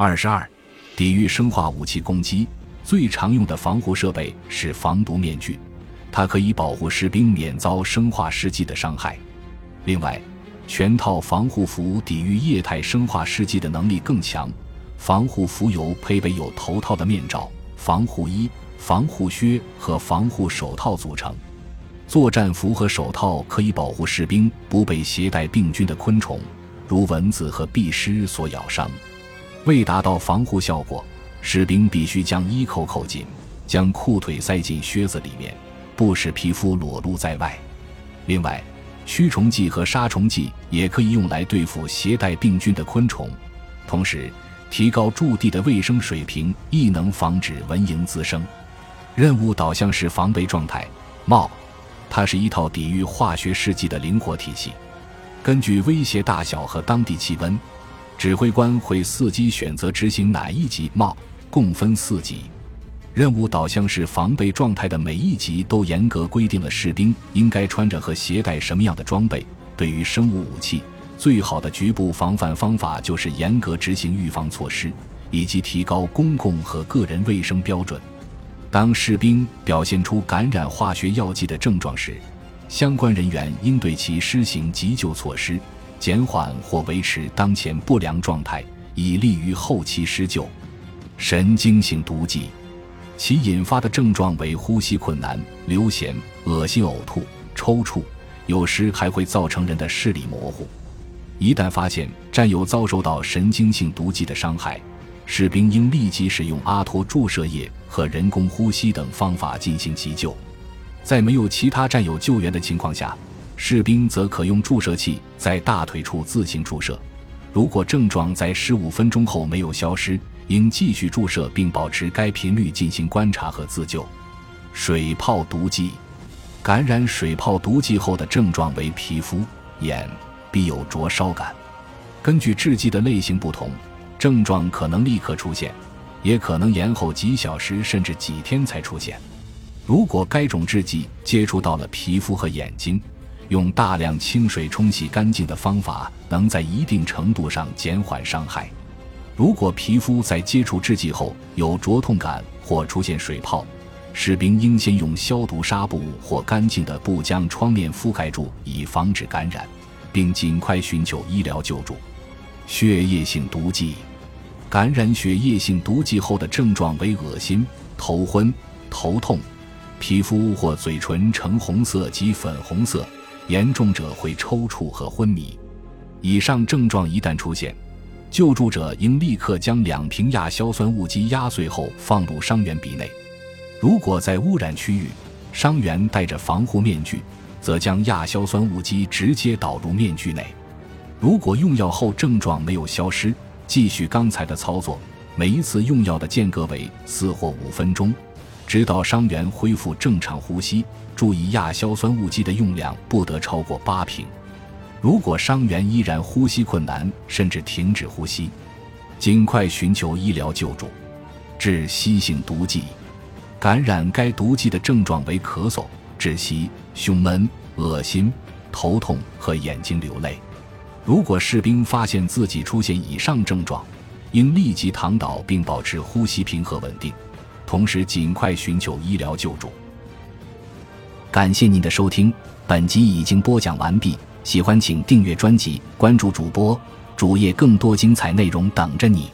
二十二，抵御生化武器攻击最常用的防护设备是防毒面具，它可以保护士兵免遭生化试剂的伤害。另外，全套防护服抵御液态生化试剂的能力更强。防护服由配备有头套的面罩、防护衣、防护靴和防护手套组成。作战服和手套可以保护士兵不被携带病菌的昆虫，如蚊子和蜱虱所咬伤。为达到防护效果，士兵必须将衣扣扣紧，将裤腿塞进靴子里面，不使皮肤裸露在外。另外，驱虫剂和杀虫剂也可以用来对付携带病菌的昆虫。同时，提高驻地的卫生水平亦能防止蚊蝇滋生。任务导向式防备状态帽它是一套抵御化学试剂的灵活体系。根据威胁大小和当地气温。指挥官会伺机选择执行哪一级 MOB，共分四级。任务导向式防备状态的每一级都严格规定了士兵应该穿着和携带什么样的装备。对于生物武器，最好的局部防范方法就是严格执行预防措施，以及提高公共和个人卫生标准。当士兵表现出感染化学药剂的症状时，相关人员应对其施行急救措施。减缓或维持当前不良状态，以利于后期施救。神经性毒剂，其引发的症状为呼吸困难、流涎、恶心、呕吐、抽搐，有时还会造成人的视力模糊。一旦发现战友遭受到神经性毒剂的伤害，士兵应立即使用阿托注射液和人工呼吸等方法进行急救。在没有其他战友救援的情况下。士兵则可用注射器在大腿处自行注射。如果症状在十五分钟后没有消失，应继续注射并保持该频率进行观察和自救。水泡毒剂，感染水泡毒剂后的症状为皮肤、眼、必有灼烧感。根据制剂的类型不同，症状可能立刻出现，也可能延后几小时甚至几天才出现。如果该种制剂接触到了皮肤和眼睛，用大量清水冲洗干净的方法，能在一定程度上减缓伤害。如果皮肤在接触制剂后有灼痛感或出现水泡，士兵应先用消毒纱布或干净的布将创面覆盖住，以防止感染，并尽快寻求医疗救助。血液性毒剂，感染血液性毒剂后的症状为恶心、头昏、头痛，皮肤或嘴唇呈红色及粉红色。严重者会抽搐和昏迷，以上症状一旦出现，救助者应立刻将两瓶亚硝酸雾剂压碎后放入伤员鼻内。如果在污染区域，伤员戴着防护面具，则将亚硝酸雾剂直接导入面具内。如果用药后症状没有消失，继续刚才的操作，每一次用药的间隔为四或五分钟。直到伤员恢复正常呼吸，注意亚硝酸雾剂的用量不得超过八瓶。如果伤员依然呼吸困难，甚至停止呼吸，尽快寻求医疗救助。窒息性毒剂，感染该毒剂的症状为咳嗽、窒息、胸闷、恶心、头痛和眼睛流泪。如果士兵发现自己出现以上症状，应立即躺倒并保持呼吸平和稳定。同时，尽快寻求医疗救助。感谢您的收听，本集已经播讲完毕。喜欢请订阅专辑，关注主播主页，更多精彩内容等着你。